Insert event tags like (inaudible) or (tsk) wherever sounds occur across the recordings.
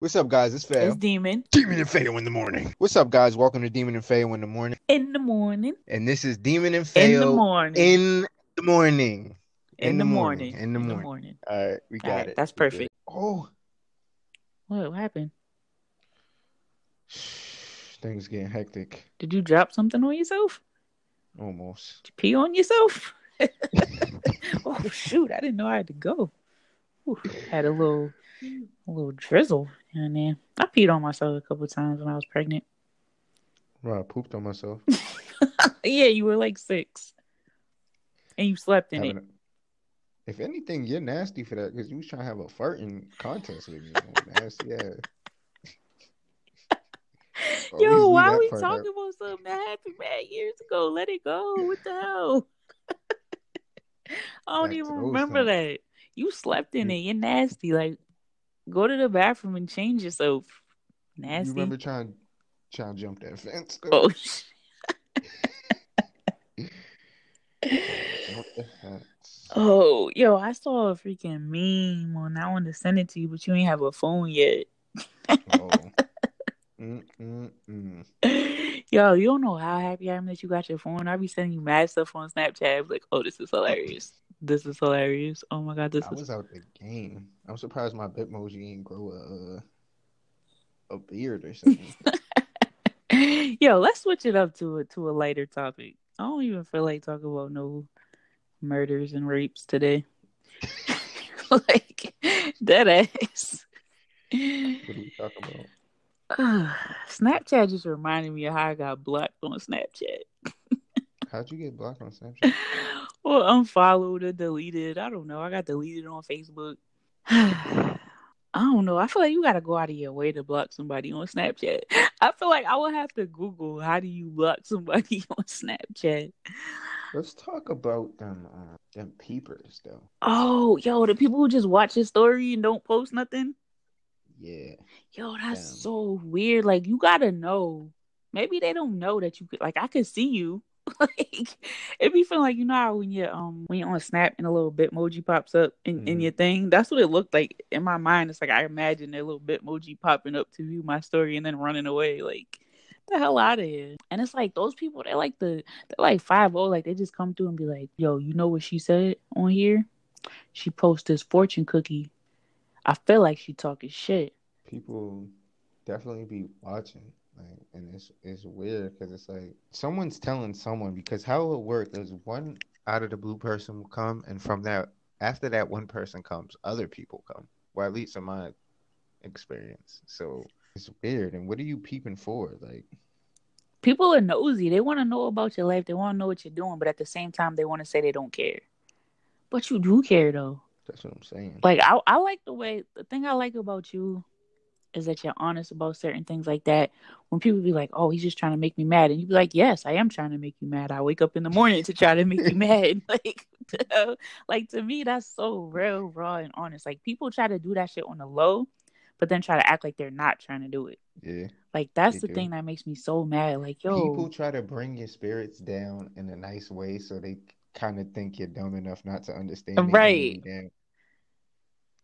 What's up, guys? It's Faye. It's Demon Demon and Fatal in the morning. What's up, guys? Welcome to Demon and Fayo in the morning. in the morning. And this is Demon and Fail In the morning. in the morning. In the morning. In the morning. All right, we got Alright, it. that's perfect. Oh, What, what happened? things getting hectic. Did you drop something on yourself? Almost. Did you pee on yourself? (laughs) oh shoot! I didn't know I had to go. Ooh, had a little, a little drizzle and then I peed on myself a couple times when I was pregnant. Bro, I pooped on myself. (laughs) yeah, you were like six, and you slept in it. A- If anything, you're nasty for that because you was trying to have a farting contest with me. nasty. Always (laughs) Yo, why are we talking out. about something that happened years ago? Let it go. What the hell? (laughs) I don't Back even remember times. that. You slept in it. You're nasty. Like, go to the bathroom and change yourself. Nasty. You remember trying trying to jump that fence? Oh, sh- (laughs) Jump the fence. oh, yo, I saw a freaking meme on. I wanted to send it to you, but you ain't have a phone yet. Oh. Yo, you don't know how happy I am that you got your phone. I be sending you mad stuff on Snapchat. Like, oh, this is hilarious. This is hilarious. Oh my god, this I is was out the game. I'm surprised my Bitmoji didn't grow a a beard or something. (laughs) Yo, let's switch it up to a to a lighter topic. I don't even feel like talking about no murders and rapes today. (laughs) like that ass. what do we talk about? (sighs) Snapchat just reminded me of how I got blocked on Snapchat. How'd you get blocked on Snapchat? (laughs) Or unfollowed or deleted. I don't know. I got deleted on Facebook. (sighs) I don't know. I feel like you gotta go out of your way to block somebody on Snapchat. (laughs) I feel like I will have to Google how do you block somebody (laughs) on Snapchat. Let's talk about them uh, them peepers though. Oh, yo, the people who just watch your story and don't post nothing. Yeah. Yo, that's so weird. Like you gotta know. Maybe they don't know that you could. Like I could see you. (laughs) like it be feeling like you know how when you um when you're on Snap and a little Bitmoji pops up in, in Mhm. your thing. That's what it looked like in my mind. It's like I imagine a little Bitmoji popping up to view my story and then running away. Like the hell out of here. And it's like those people. They're like the they're like five oh. Like they just come through and be like, "Yo, you know what she said on here? She posted this fortune cookie. I feel like she talking shit." People definitely be watching. Like, and it's it's weird because it's like someone's telling someone because how it will work is one out of the blue person will come, and from that after that one person comes, other people come. Well, at least in my experience. So it's weird. And what are you peeping for? Like, people are nosy. They want to know about your life. They want to know what you're doing, but at the same time, they want to say they don't care. But you do care though. that's what I'm saying. Like I, I like the way the thing I like about you is that you're honest about certain things like that. When people be like, "Oh, he's just trying to make me mad," and you be like, "Yes, I am trying to make you mad. I wake up in the morning to try to make you (laughs) mad." (laughs) Like, (laughs) like to me, that's so real, raw, and honest. Like people try to do that shit on the low, but then try to act like they're not trying to do it. Yeah. Like that's the do. thing that makes me so mad. Like, yo, People try to bring your spirits down in a nice way so they kind of think you're dumb enough not to understand Right.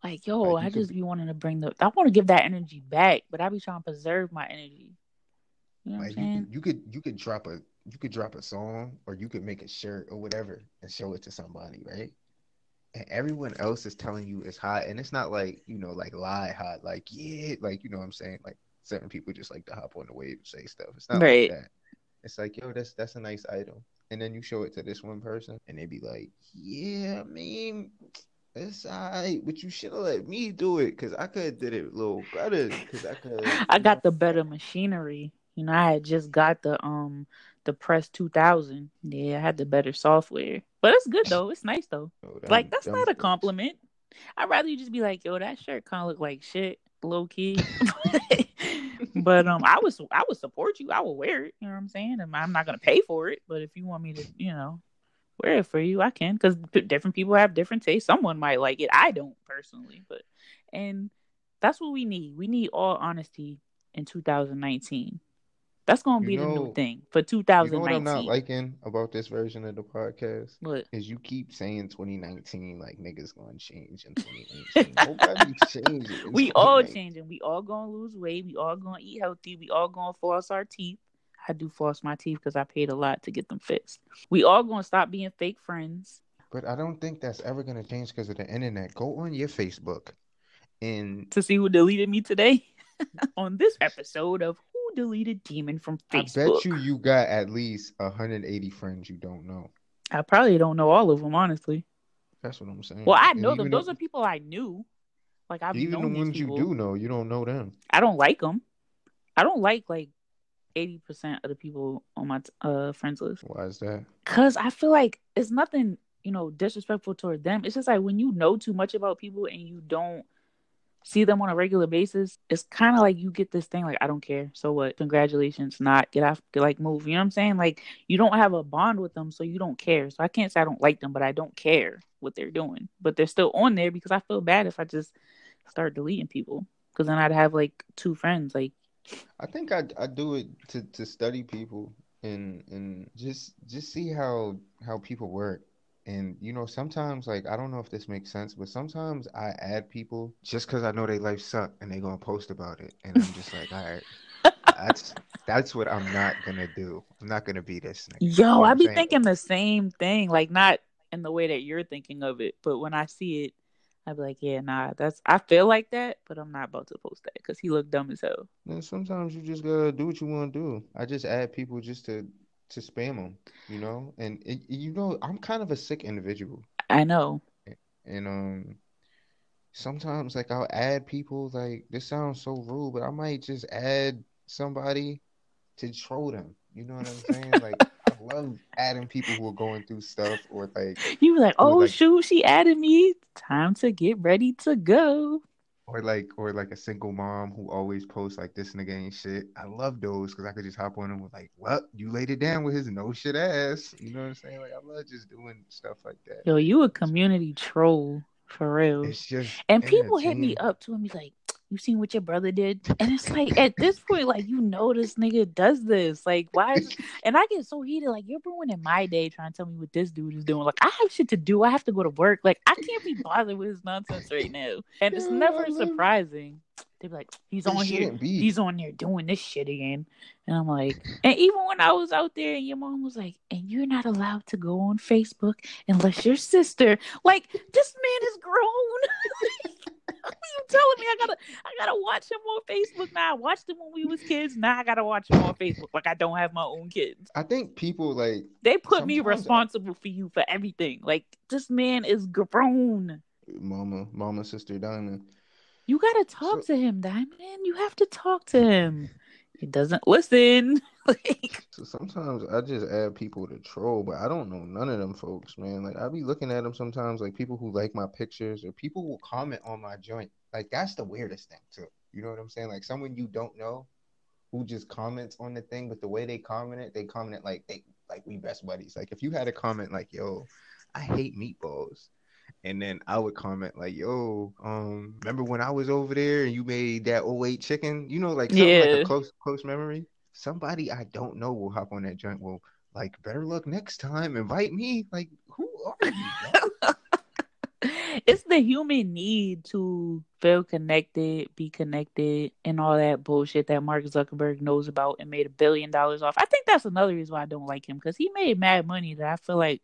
Bring you down. Like, yo, Like, I just be- be wanting to bring the. I want to give that energy back, but I be trying to preserve my energy. You know Like you you could you could drop a you could drop a song or you could make a shirt or whatever and show it to somebody, right? And everyone else is telling you it's hot, and it's not like you know like lie hot, like yeah, like you know what I'm saying. Like certain people just like to hop on the wave and say stuff. It's not Right. like that. It's like yo, that's that's a nice item, and then you show it to this one person, and they be like, yeah, I mean. It's alright, but you should have let me do it because I could have did it a little better. Because I could. (laughs) I got the better machinery. You know, I had just got the um the Press 2000. Yeah, I had the better software, but it's good though. It's nice though. Like that's not a compliment. I'd rather you just be like, yo, that shirt kind of look like shit, low key. (laughs) (laughs) but um, I was I would support you. I would wear it. You know what I'm saying? And I'm not gonna pay for it, but if you want me to, you know, wear it for you, I can. Because different people have different tastes. Someone might like it. I don't personally, but and that's what we need. We need all honesty in 2019. That's gonna be know, the new thing for 2019. You know what I'm not liking about this version of the podcast? What is you keep saying 2019 like niggas gonna change in 2019. (laughs) Nobody changing. We all changing. We all gonna lose weight. We all gonna eat healthy. We all gonna floss our teeth. I do floss my teeth because I paid a lot to get them fixed. We all gonna stop being fake friends. But I don't think that's ever gonna change because of the internet. Go on your Facebook and to see who deleted me today (laughs) on this episode of Who Deleted Demon from Facebook. I bet you you got at least 180 friends you don't know. I probably don't know all of them, honestly. That's what I'm saying. Well, I know them. Those are people I knew. Like I've even the ones you do know, you don't know them. I don't like them. I don't like like eighty percent of the people on my uh friends list. Why is that? Cause I feel like it's nothing, you know, disrespectful toward them. It's just like when you know too much about people and you don't see them on a regular basis, it's kind of like you get this thing like I don't care. So what? Congratulations, not get off, get like move. You know what I'm saying? Like you don't have a bond with them, so you don't care. So I can't say I don't like them, but I don't care what they're doing. But they're still on there because I feel bad if I just start deleting people because then I'd have like two friends. Like I think I I do it to to study people and and just just see how how people work and you know, sometimes like I don't know if this makes sense, but sometimes I add people just because I know they life suck and they gonna post about it, and I'm just like, all right, (laughs) that's that's what I'm not gonna do. I'm not gonna be this. Nigga. Yo, you know I be saying? thinking the same thing, like not in the way that you're thinking of it, but when I see it, I be like, yeah, nah, that's I feel like that, but I'm not about to post that because he looked dumb as hell. And sometimes you just gotta do what you want to do. I just add people just to to spam them, you know. And it, you know, I'm kind of a sick individual. I know. And um, sometimes like I'll add people. Like this sounds so rude, but I might just add somebody to troll them. You know what I'm saying? (laughs) like love adding people who are going through stuff or like you were like, oh like, shoot, she added me. Time to get ready to go or like or like a single mom who always posts like this nigga ain't shit. I love those because I could just hop on them with like, "What you laid it down with his no shit ass." You know what I'm saying? Like I love just doing stuff like that. Yo, you a community troll for real. It's just and people hit me up to him. He's like, you seen what your brother did? And it's like at this point, like you know this nigga does this. Like why is (laughs) and I get so heated, like you're ruining my day trying to tell me what this dude is doing. Like I have shit to do. I have to go to work. Like I can't be bothered with his nonsense right now. And it's never surprising. They be like, he's on here, be. he's on there doing this shit again. And I'm like, and even when I was out there and your mom was like, and you're not allowed to go on Facebook unless your sister, like, this man is grown. (laughs) you telling me I gotta I gotta watch him on Facebook now? I watched him when we was kids. Now I gotta watch him on Facebook. Like I don't have my own kids. I think people like they put me responsible I... for you for everything. Like this man is grown. Mama, mama, sister Diamond. You gotta talk so... to him, Diamond. You have to talk to him. He doesn't listen. (laughs) like, so sometimes I just add people to troll, but I don't know none of them folks, man. Like I'll be looking at them sometimes, like people who like my pictures or people will comment on my joint. Like that's the weirdest thing too. You know what I'm saying? Like someone you don't know who just comments on the thing, but the way they comment it, they comment it like they like we best buddies. Like if you had a comment like, "Yo, I hate meatballs," and then I would comment like, "Yo, um, remember when I was over there and you made that 08 chicken? You know, like yeah. like a close close memory." Somebody I don't know will hop on that joint. Well, like, better luck next time. Invite me. Like, who are you? (laughs) it's the human need to feel connected, be connected, and all that bullshit that Mark Zuckerberg knows about and made a billion dollars off. I think that's another reason why I don't like him because he made mad money that I feel like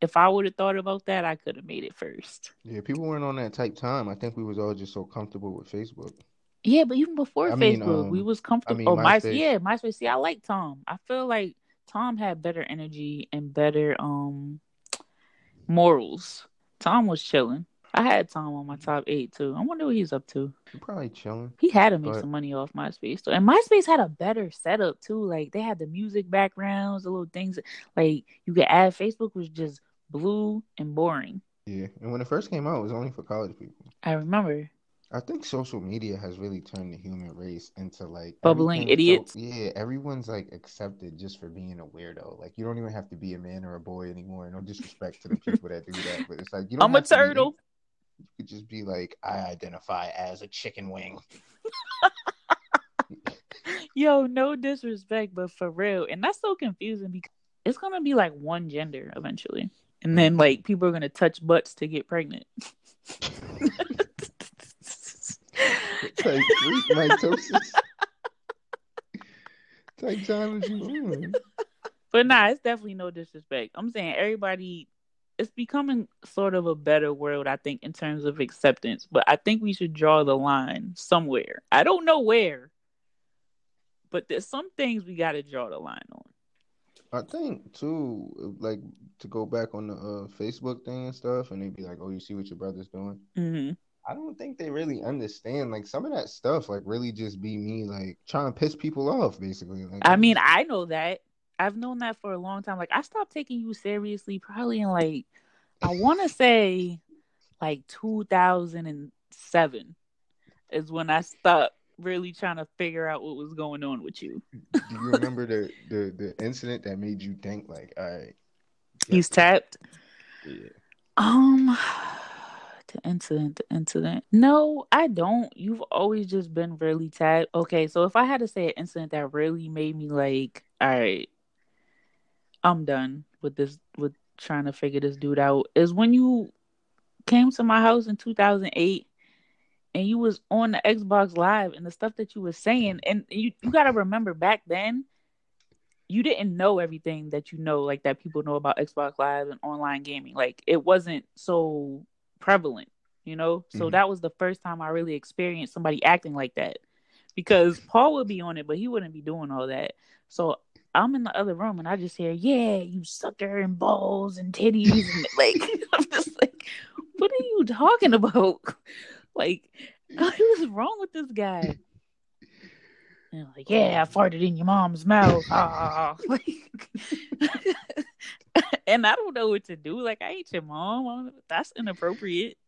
if I would have thought about that, I could have made it first. Yeah, people weren't on that type time. I think we was all just so comfortable with Facebook. Yeah, but even before I mean, Facebook, um, we was comfortable. I mean, oh, MySpace. yeah, MySpace. See, I like Tom. I feel like Tom had better energy and better um morals. Tom was chilling. I had Tom on my top eight too. I wonder what he's up to. He probably chilling. He had to make but... some money off MySpace though, and MySpace had a better setup too. Like they had the music backgrounds, the little things. Like you could add. Facebook was just blue and boring. Yeah, and when it first came out, it was only for college people. I remember. I think social media has really turned the human race into like bubbling idiots. So, yeah, everyone's like accepted just for being a weirdo. Like you don't even have to be a man or a boy anymore. No disrespect to the people that do that, but it's like you don't. I'm a turtle. Be, you could just be like, I identify as a chicken wing. (laughs) Yo, no disrespect, but for real, and that's so confusing because it's gonna be like one gender eventually, and mm. then like people are gonna touch butts to get pregnant. (laughs) like freak mitosis. Take time as you want. But nah, it's definitely no disrespect. I'm saying everybody it's becoming sort of a better world, I think, in terms of acceptance. But I think we should draw the line somewhere. I don't know where, but there's some things we got to draw the line on. I think too, like to go back on the uh, Facebook thing and stuff, and they'd be like, "Oh, you see what your brother's doing." Mm-hmm. I don't think they really understand. Like some of that stuff, like really just be me, like trying to piss people off, basically. Like, I mean, I know that. I've known that for a long time. Like I stopped taking you seriously probably in like I want to (laughs) say like 2007 is when I stopped really trying to figure out what was going on with you. Do you remember the the the incident that made you think like, all right, he's tapped? Yeah. Um the incident, the incident. No, I don't. You've always just been really tapped. Okay, so if I had to say an incident that really made me like, all right, I'm done with this with trying to figure this dude out is when you came to my house in 2008 and you was on the Xbox live and the stuff that you was saying and you you got to remember back then you didn't know everything that you know like that people know about Xbox live and online gaming like it wasn't so prevalent you know so mm-hmm. that was the first time I really experienced somebody acting like that because Paul would be on it but he wouldn't be doing all that so I'm in the other room and I just hear, yeah, you sucker and balls and titties and like (laughs) I'm just like, what are you talking about? Like, (laughs) what was wrong with this guy? And like, yeah, I farted in your mom's mouth. Ah, (laughs) like, and I don't know what to do. Like, I ate your mom. That's inappropriate.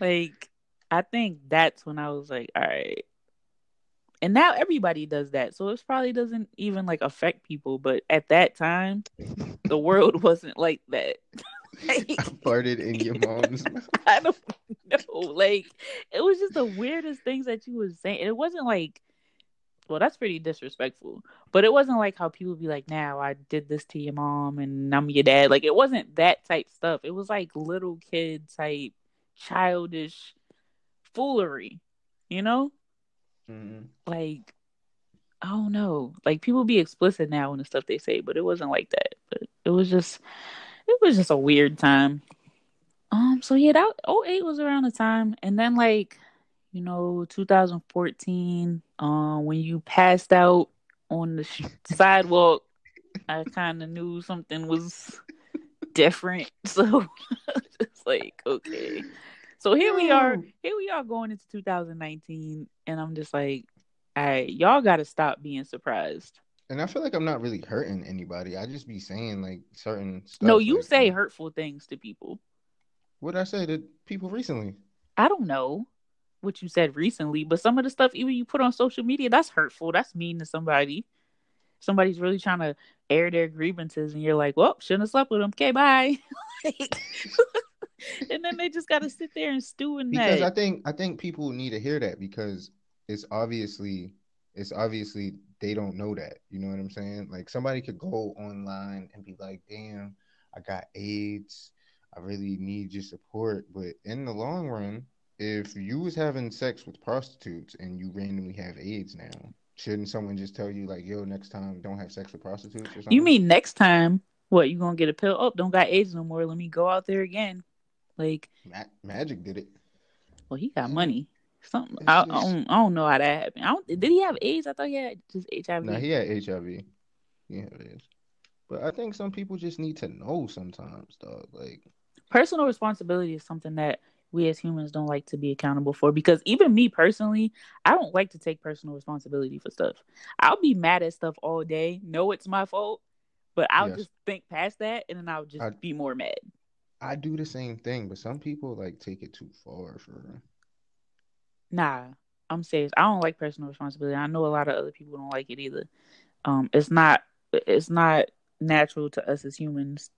Like, I think that's when I was like, all right, and now everybody does that so it probably doesn't even like affect people but at that time the world (laughs) wasn't like that like, (laughs) farted in your mom's (laughs) mouth. i don't know like it was just the weirdest things that you was saying it wasn't like well that's pretty disrespectful but it wasn't like how people be like now i did this to your mom and i'm your dad like it wasn't that type stuff it was like little kid type childish foolery you know Mm-hmm. Like, I don't know. Like people be explicit now in the stuff they say, but it wasn't like that. But it was just, it was just a weird time. Um. So yeah, that 08 was around the time, and then like, you know, 2014. Um, when you passed out on the sh- sidewalk, I kind of knew something was different. (laughs) So it's like, okay. So here we are. Here we are going into 2019, and I'm just like, all right, y'all got to stop being surprised. And I feel like I'm not really hurting anybody. I just be saying like certain stuff. No, you like, say um, hurtful things to people. What I say to people recently? I don't know what you said recently, but some of the stuff even you put on social media, that's hurtful. That's mean to somebody. Somebody's really trying to air their grievances, and you're like, "Well, shouldn't have slept with them." Okay, bye. (laughs) (laughs) and then they just got to sit there and stew in because that. I think I think people need to hear that because it's obviously it's obviously they don't know that. You know what I'm saying? Like somebody could go online and be like, "Damn, I got AIDS. I really need your support." But in the long run, if you was having sex with prostitutes and you randomly have AIDS now, shouldn't someone just tell you like, "Yo, next time don't have sex with prostitutes"? Or something? You mean next time? What you gonna get a pill? Oh, don't got AIDS no more. Let me go out there again. Like Ma- Magic did it. Well, he got money. Something I. I, don't, I don't know how that happened. I don't, did he have AIDS? I thought he had just HIV. No, he had HIV. Yeah, it is. But I think some people just need to know sometimes, dog. Like personal responsibility is something that we as humans don't like to be accountable for because even me personally, I don't like to take personal responsibility for stuff. I'll be mad at stuff all day, know it's my fault, but I'll yes. just think past that and then I'll just I, be more mad. I do the same thing, but some people like take it too far for. Nah, I'm serious. I don't like personal responsibility. I know a lot of other people don't like it either. Um, it's not. It's not natural to us as humans.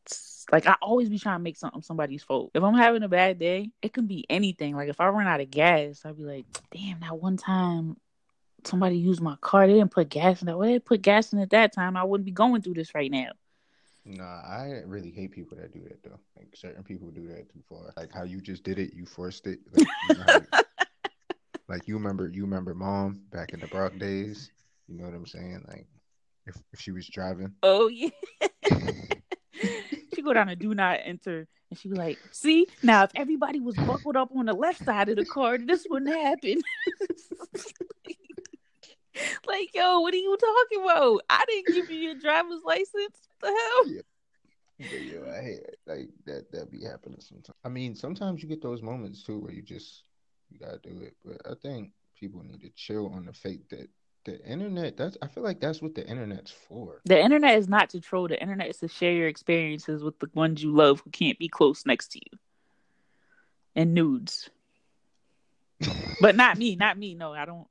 Like I always be trying to make something somebody's fault. If I'm having a bad day, it can be anything. Like if I run out of gas, I'd be like, "Damn, that one time somebody used my car. They didn't put gas in it. Well, they put gas in at that time. I wouldn't be going through this right now. Nah, I really hate people that do that though. Like certain people do that too far. Like how you just did it, you forced it. Like you, know like you remember, you remember mom back in the Brock days. You know what I'm saying? Like if if she was driving. (laughs) Oh yeah. (laughs) she go down a do not enter, and she was like, "See now, if everybody was buckled up on the left side of the car, this wouldn't happen." (laughs) like, yo, what are you talking about? I didn't give you your driver's license. What the hell? Yeah. But yeah, I hate like that. That be happening sometimes. I mean, sometimes you get those moments too where you just you gotta do it. But I think people need to chill on the fact that the internet. That's I feel like that's what the internet's for. The internet is not to troll. The internet is to share your experiences with the ones you love who can't be close next to you. And nudes (laughs) but not me, not me. No, I don't.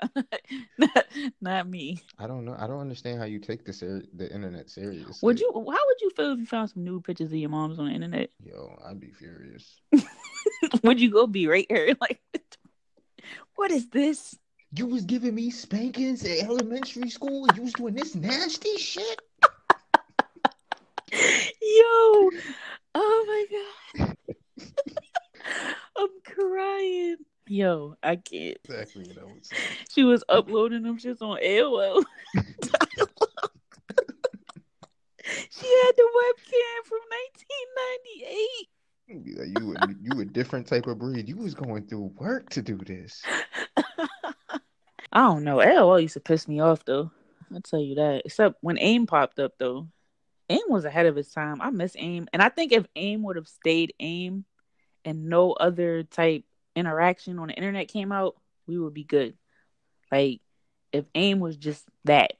not, (laughs) not, me. I don't know. I don't understand how you take the ser- the internet serious. Would you? How would you feel if you found some nude pictures of your mom's on the internet? Yo, I'd be furious. (laughs) would you go berate her? Like, what is this? You was giving me spankings at elementary school. You was doing this nasty shit. (laughs) Yo, oh my god, (laughs) I'm crying. Yo, I can't. Exactly what I was saying. She was uploading them shits on AOL. (laughs) she had the webcam from 1998. You a, you a different type of breed. You was going through work to do this. (laughs) I don't know. AOL used to piss me off though. I'll tell you that. Except when AIM popped up though. AIM was ahead of its time. I miss AIM. And I think if AIM would have stayed AIM and no other type interaction on the internet came out, we would be good. Like if AIM was just that,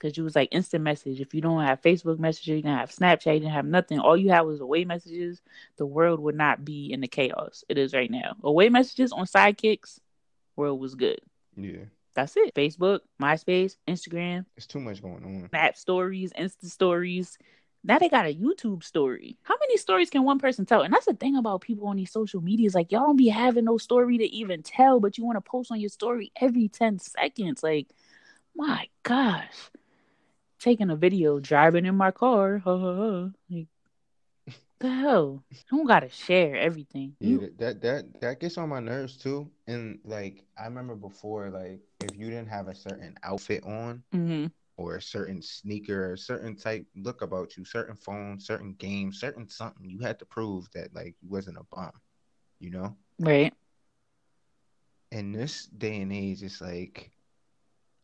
because you was like instant message. If you don't have Facebook Messenger, you didn't have Snapchat, you didn't have nothing. All you had was away messages. The world would not be in the chaos it is right now. Away messages on sidekicks, world was good. Yeah. That's it. Facebook, MySpace, Instagram. It's too much going on. Snap stories, Insta stories, now they got a YouTube story. How many stories can one person tell? And that's the thing about people on these social medias. Like y'all don't be having no story to even tell, but you want to post on your story every 10 seconds. Like, my gosh. Taking a video, driving in my car. Ha, ha, ha. Like, the hell? You don't gotta share everything. Yeah, that that that gets on my nerves too. And like I remember before, like if you didn't have a certain outfit on, mm-hmm or a certain sneaker, a certain type look about you, certain phone, certain game, certain something, you had to prove that like you wasn't a bum, you know? Right. In this day and age, it's like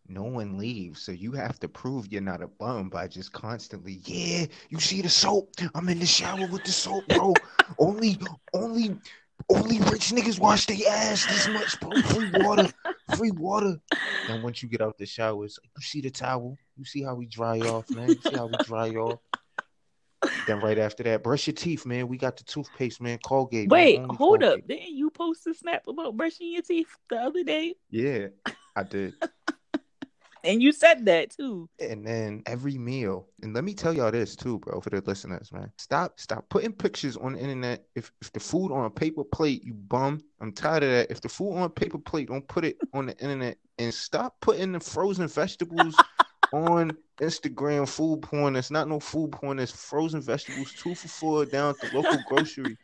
no one leaves, so you have to prove you're not a bum by just constantly, yeah, you see the soap? I'm in the shower with the soap, bro. (laughs) only, only only rich niggas wash their ass this much, bro. Free water, free water. And once you get out the shower, it's like, you see the towel. You see how we dry off, man. You see how we dry off. Then right after that, brush your teeth, man. We got the toothpaste, man. Colgate. Wait, man. hold Colgate. up. Didn't you post a snap about brushing your teeth the other day? Yeah, I did. (laughs) And you said that too. And then every meal, and let me tell y'all this too, bro, for the listeners, man. Stop, stop putting pictures on the internet. If if the food on a paper plate, you bum. I'm tired of that. If the food on a paper plate, don't put it on the internet. And stop putting the frozen vegetables (laughs) on Instagram food porn. It's not no food porn. It's frozen vegetables, two for four down at the local grocery.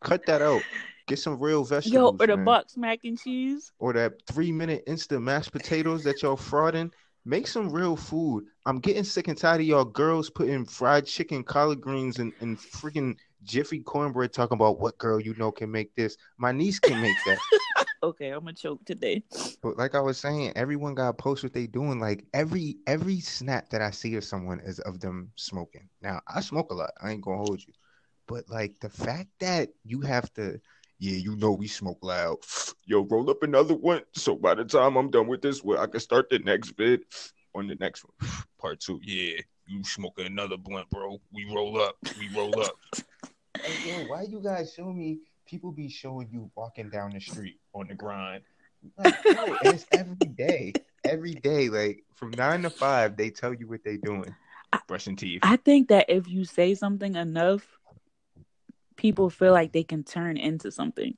Cut that out. Get some real vegetables. Yo, or the man. Bucks mac and cheese. Or that three minute instant mashed potatoes that y'all frauding. Make some real food. I'm getting sick and tired of y'all girls putting fried chicken, collard greens, and, and freaking Jiffy cornbread talking about what girl you know can make this. My niece can make that. (laughs) okay, I'm gonna choke today. But like I was saying, everyone got post what they doing. Like every every snap that I see of someone is of them smoking. Now I smoke a lot. I ain't gonna hold you. But like the fact that you have to yeah, you know we smoke loud. (sniffs) Yo, roll up another one. So by the time I'm done with this, well, I can start the next vid on the next one. (sighs) Part two. Yeah, you smoking another blunt, bro. We roll up. We roll up. (laughs) hey, yo, why you guys show me? People be showing you walking down the street on the grind. Like, no, it's (laughs) every day. Every day, like from nine to five, they tell you what they doing. Brushing teeth. I think that if you say something enough, people feel like they can turn into something.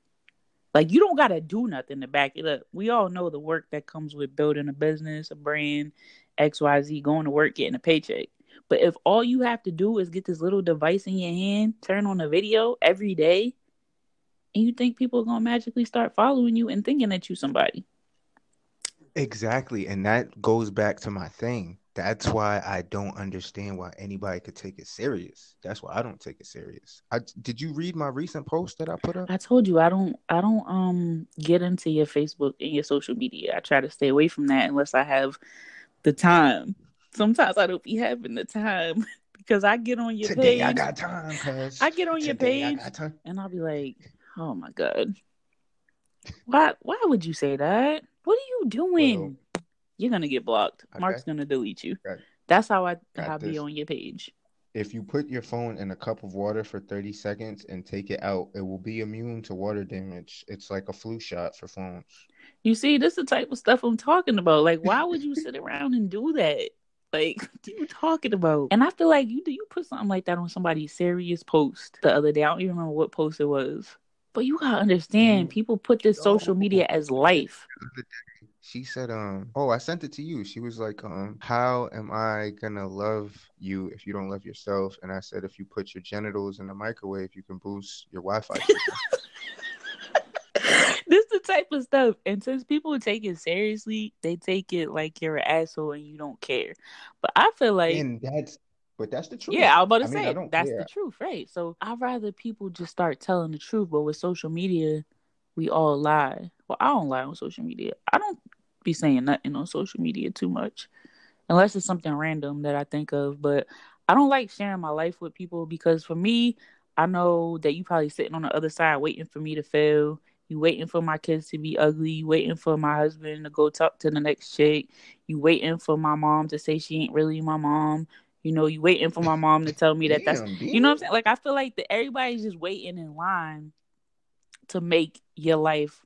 Like you don't gotta do nothing to back it up. We all know the work that comes with building a business, a brand, XYZ, going to work, getting a paycheck. But if all you have to do is get this little device in your hand, turn on a video every day, and you think people are gonna magically start following you and thinking that you somebody. Exactly. And that goes back to my thing. That's why I don't understand why anybody could take it serious. That's why I don't take it serious. I did you read my recent post that I put up? I told you I don't I don't um get into your Facebook and your social media. I try to stay away from that unless I have the time. Sometimes I don't be having the time (laughs) because I get on your Today page. I got time. I get on your page and I'll be like, "Oh my god. Why why would you say that? What are you doing?" Well, you're gonna get blocked. Okay. Mark's gonna delete you. Okay. That's how I how be on your page. If you put your phone in a cup of water for 30 seconds and take it out, it will be immune to water damage. It's like a flu shot for phones. You see, this is the type of stuff I'm talking about. Like, why would you sit around and do that? Like, (laughs) what are you talking about? And I feel like you do you put something like that on somebody's serious post the other day. I don't even remember what post it was. But you gotta understand, people put this social media as life she said, um, oh, I sent it to you. She was like, um, how am I gonna love you if you don't love yourself? And I said, if you put your genitals in the microwave, you can boost your Wi-Fi. (laughs) this is the type of stuff. And since people take it seriously, they take it like you're an asshole and you don't care. But I feel like and that's but that's the truth. Yeah, I was about to I say mean, that's care. the truth, right? So I'd rather people just start telling the truth. But with social media, we all lie. Well, I don't lie on social media. I don't be saying nothing on social media too much, unless it's something random that I think of. But I don't like sharing my life with people because for me, I know that you probably sitting on the other side waiting for me to fail. You waiting for my kids to be ugly. You waiting for my husband to go talk to the next chick. You waiting for my mom to say she ain't really my mom. You know, you waiting for my mom to tell me that damn, that's you know what I'm saying. Like I feel like that everybody's just waiting in line to make your life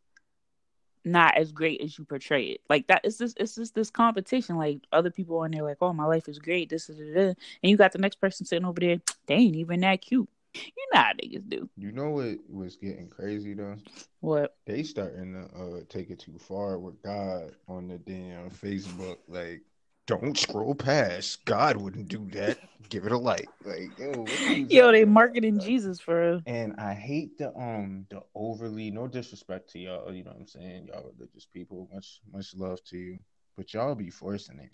not as great as you portray it. Like that it's just it's just this competition. Like other people in there like, oh my life is great, this is it. And you got the next person sitting over there, (tsk) they ain't even that cute. You know how niggas do. You know what was getting crazy though? What? They starting to uh, take it too far with God on the damn Facebook. Like don't scroll past. God wouldn't do that. Give it a like. Like, yo, (laughs) yo they marketing Jesus for. And I hate the um the overly no disrespect to y'all. You know what I'm saying? Y'all religious people. Much much love to you, but y'all be forcing it.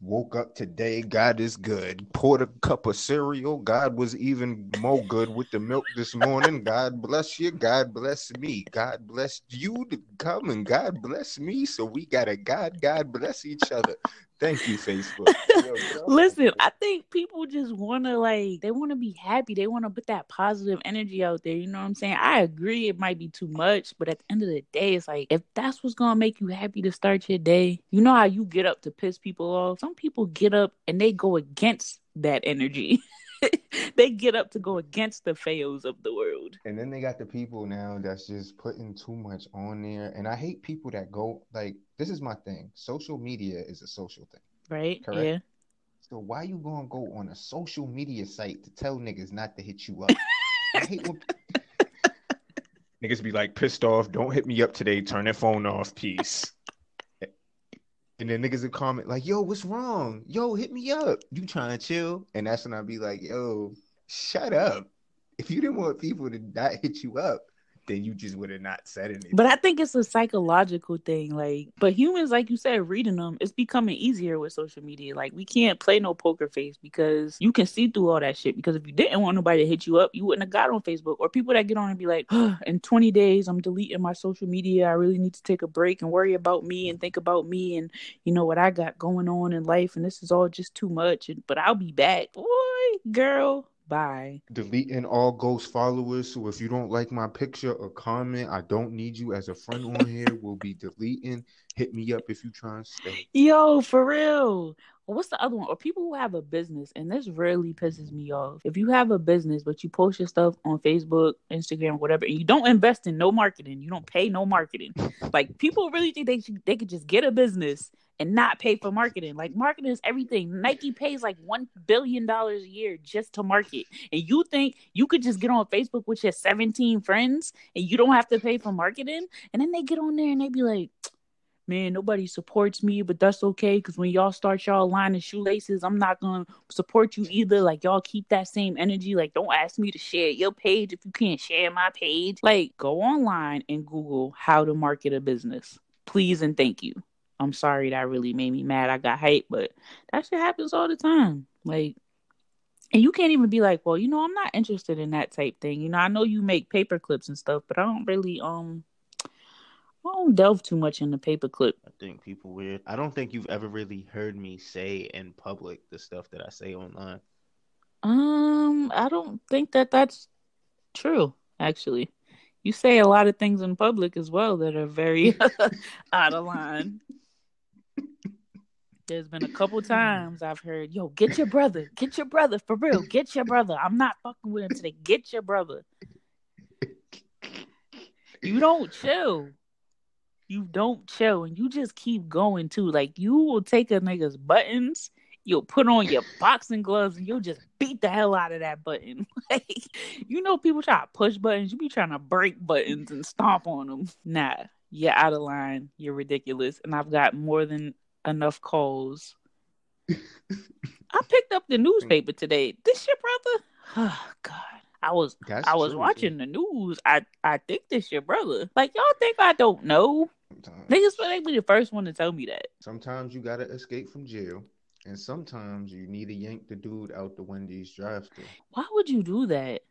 Woke up today, God is good. Poured a cup of cereal, God was even more good with the milk this morning. God bless you, God bless me. God bless you to come and God bless me. So we got a God, God bless each other. Thank you, Facebook. (laughs) Listen, I think people just want to like they want to be happy. They want to put that positive energy out there. You know what I'm saying? I agree, it might be too much, but at the end of the day, it's like if that's what's gonna make you happy to start your day, you know how you get up to piss people off. Some people get up and they go against that energy. (laughs) (laughs) they get up to go against the fails of the world. And then they got the people now that's just putting too much on there. And I hate people that go like this is my thing. Social media is a social thing. Right. Correct. Yeah. So why you gonna go on a social media site to tell niggas not to hit you up? (laughs) I hate when (laughs) niggas be like pissed off. Don't hit me up today. Turn that phone off. Peace. And then niggas would comment like, "Yo, what's wrong? Yo, hit me up. You trying to chill?" And that's when I'd be like, "Yo, shut up. If you didn't want people to not hit you up, then you just would have not said anything. But I think it's a psychological thing. Like, but humans, like you said, reading them, it's becoming easier with social media. Like, we can't play no poker face because you can see through all that shit. Because if you didn't want nobody to hit you up, you wouldn't have got on Facebook. Or people that get on and be like, oh, in 20 days, I'm deleting my social media. I really need to take a break and worry about me and think about me and, you know, what I got going on in life. And this is all just too much. And, but I'll be back. Boy, girl, Bye. Deleting all ghost followers. So if you don't like my picture or comment, I don't need you as a friend on here. We'll be deleting. Hit me up if you try and stay. Yo, for real. What's the other one? Or people who have a business, and this really pisses me off. If you have a business, but you post your stuff on Facebook, Instagram, whatever, and you don't invest in no marketing, you don't pay no marketing. (laughs) like people really think they should, they could just get a business and not pay for marketing. Like marketing is everything. Nike pays like one billion dollars a year just to market. And you think you could just get on Facebook with your 17 friends and you don't have to pay for marketing? And then they get on there and they be like, man, nobody supports me, but that's okay because when y'all start y'all line of shoelaces, I'm not gonna support you either. Like y'all keep that same energy. Like don't ask me to share your page if you can't share my page. Like go online and Google how to market a business, please and thank you. I'm sorry that really made me mad. I got hyped, but that shit happens all the time. Like and you can't even be like, well, you know, I'm not interested in that type thing. You know, I know you make paper clips and stuff, but I don't really um I don't delve too much in the paperclip. I think people weird. I don't think you've ever really heard me say in public the stuff that I say online. Um, I don't think that that's true. Actually, you say a lot of things in public as well that are very (laughs) out of line. There's been a couple times I've heard, "Yo, get your brother, get your brother for real, get your brother." I'm not fucking with him today. Get your brother. You don't chill you don't chill and you just keep going too. Like you will take a nigga's buttons, you'll put on your boxing gloves and you'll just beat the hell out of that button. (laughs) like you know, people try to push buttons, you be trying to break buttons and stomp on them. Nah, you're out of line. You're ridiculous, and I've got more than enough calls. I picked up the newspaper today. This your brother? Oh (sighs) God. I was That's I was true, watching the news. I I think this your brother. Like y'all think I don't know? Sometimes. Niggas they be the first one to tell me that. Sometimes you gotta escape from jail, and sometimes you need to yank the dude out the Wendy's drive-thru. Why would you do that?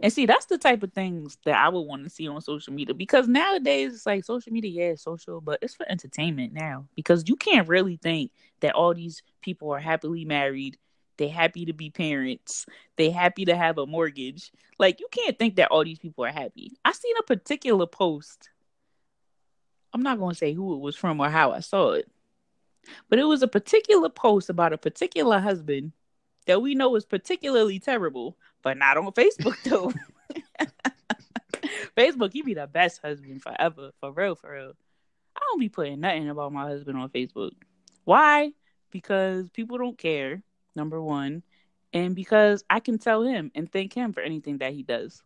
And see, that's the type of things that I would want to see on social media because nowadays it's like social media, yeah, it's social, but it's for entertainment now because you can't really think that all these people are happily married. They happy to be parents. They happy to have a mortgage. Like you can't think that all these people are happy. I seen a particular post I'm not going to say who it was from or how I saw it, but it was a particular post about a particular husband that we know is particularly terrible, but not on Facebook (laughs) though. Facebook, he be the best husband forever, for real, for real. I don't be putting nothing about my husband on Facebook. Why? Because people don't care, number one, and because I can tell him and thank him for anything that he does.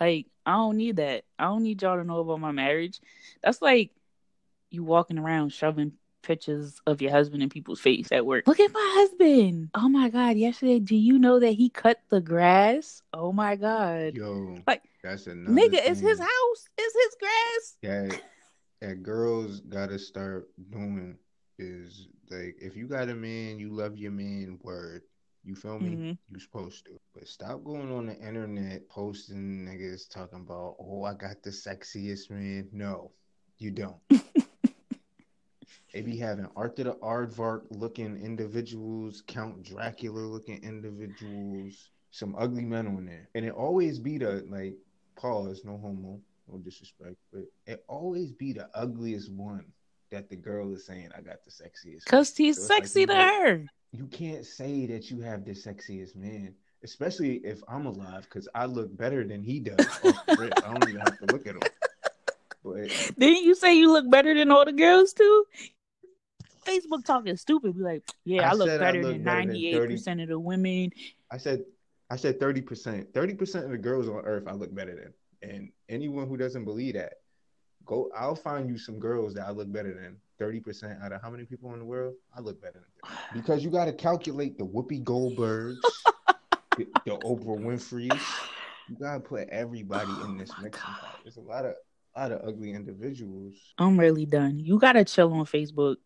Like, I don't need that. I don't need y'all to know about my marriage. That's like you walking around shoving pictures of your husband in people's face at work. Look at my husband. Oh my god, yesterday, do you know that he cut the grass? Oh my god. Yo. Like that's another nigga, thing. it's his house. It's his grass. Yeah. (laughs) That girls gotta start doing is like if you got a man, you love your man, word. You feel me? Mm-hmm. You supposed to. But stop going on the internet posting niggas talking about, oh, I got the sexiest man. No, you don't. (laughs) they be having Arthur the Aardvark looking individuals, Count Dracula looking individuals, some ugly men on there. And it always be the like pause, no homo, no disrespect, but it always be the ugliest one that the girl is saying I got the sexiest. Cause he's so sexy like, to her you can't say that you have the sexiest man, especially if I'm alive, because I look better than he does. I don't even have to look at him. (laughs) But didn't you say you look better than all the girls too? Facebook talking stupid. Be like, yeah, I, I look better look than ninety eight percent of the women. I said, I said thirty percent. Thirty percent of the girls on earth I look better than, and anyone who doesn't believe that, go. I'll find you some girls that I look better than. 30% out of how many people in the world? I look better than them. Because you got to calculate the Whoopi Goldbergs, the, the, Oprah Winfrey's. You got to put everybody in this oh mix. There's a lot of a lot of ugly individuals. I'm really done. You got to chill on Facebook.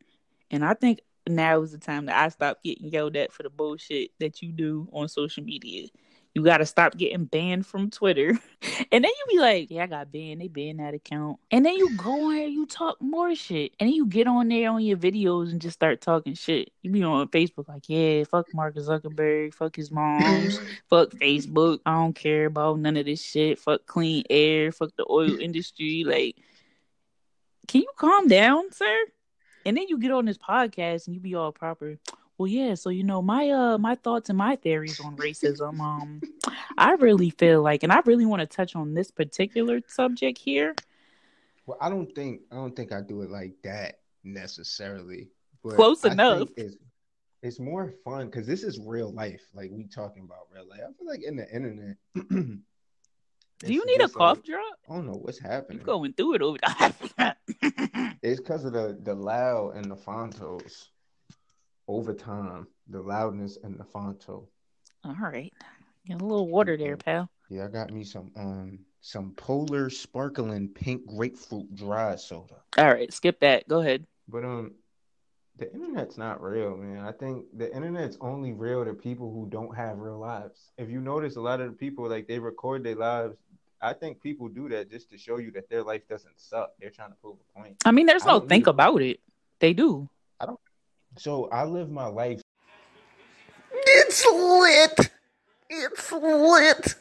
And I think now is the time that I stop getting yelled at for the bullshit that you do on social media you got to stop getting banned from Twitter. (laughs) And then you be like, yeah, I got banned. They banned that account. And then you go on here, you talk more shit. And then you get on there on your videos and just start talking shit. You be on Facebook like, yeah, fuck Mark Zuckerberg, fuck his moms, (laughs) fuck Facebook. I don't care about none of this shit. Fuck clean air, fuck the oil industry. Like, can you calm down, sir? And then you get on this podcast and you be all proper. Well, yeah. So you know, my uh, my thoughts and my theories on racism. Um, I really feel like, and I really want to touch on this particular subject here. Well, I don't think I don't think I do it like that. necessarily. Close I enough. It's, it's more fun because this is real life. Like we talking about real life. I feel like in the internet. (clears throat) Do you need a cough like, drop? I don't know what's happening. You're going through it over (laughs) It's because of the the loud and the fontos over time. The loudness and the fonto. All right. Get a little water there, pal. Yeah, I got me some um some polar sparkling pink grapefruit dry soda. All right, skip that. Go ahead. But um the internet's not real, man. I think the internet's only real to people who don't have real lives. If you notice a lot of the people like they record their lives I think people do that just to show you that their life doesn't suck. They're trying to prove a point. I mean, there's no think about it. They do. I don't. So I live my life. It's lit. It's lit.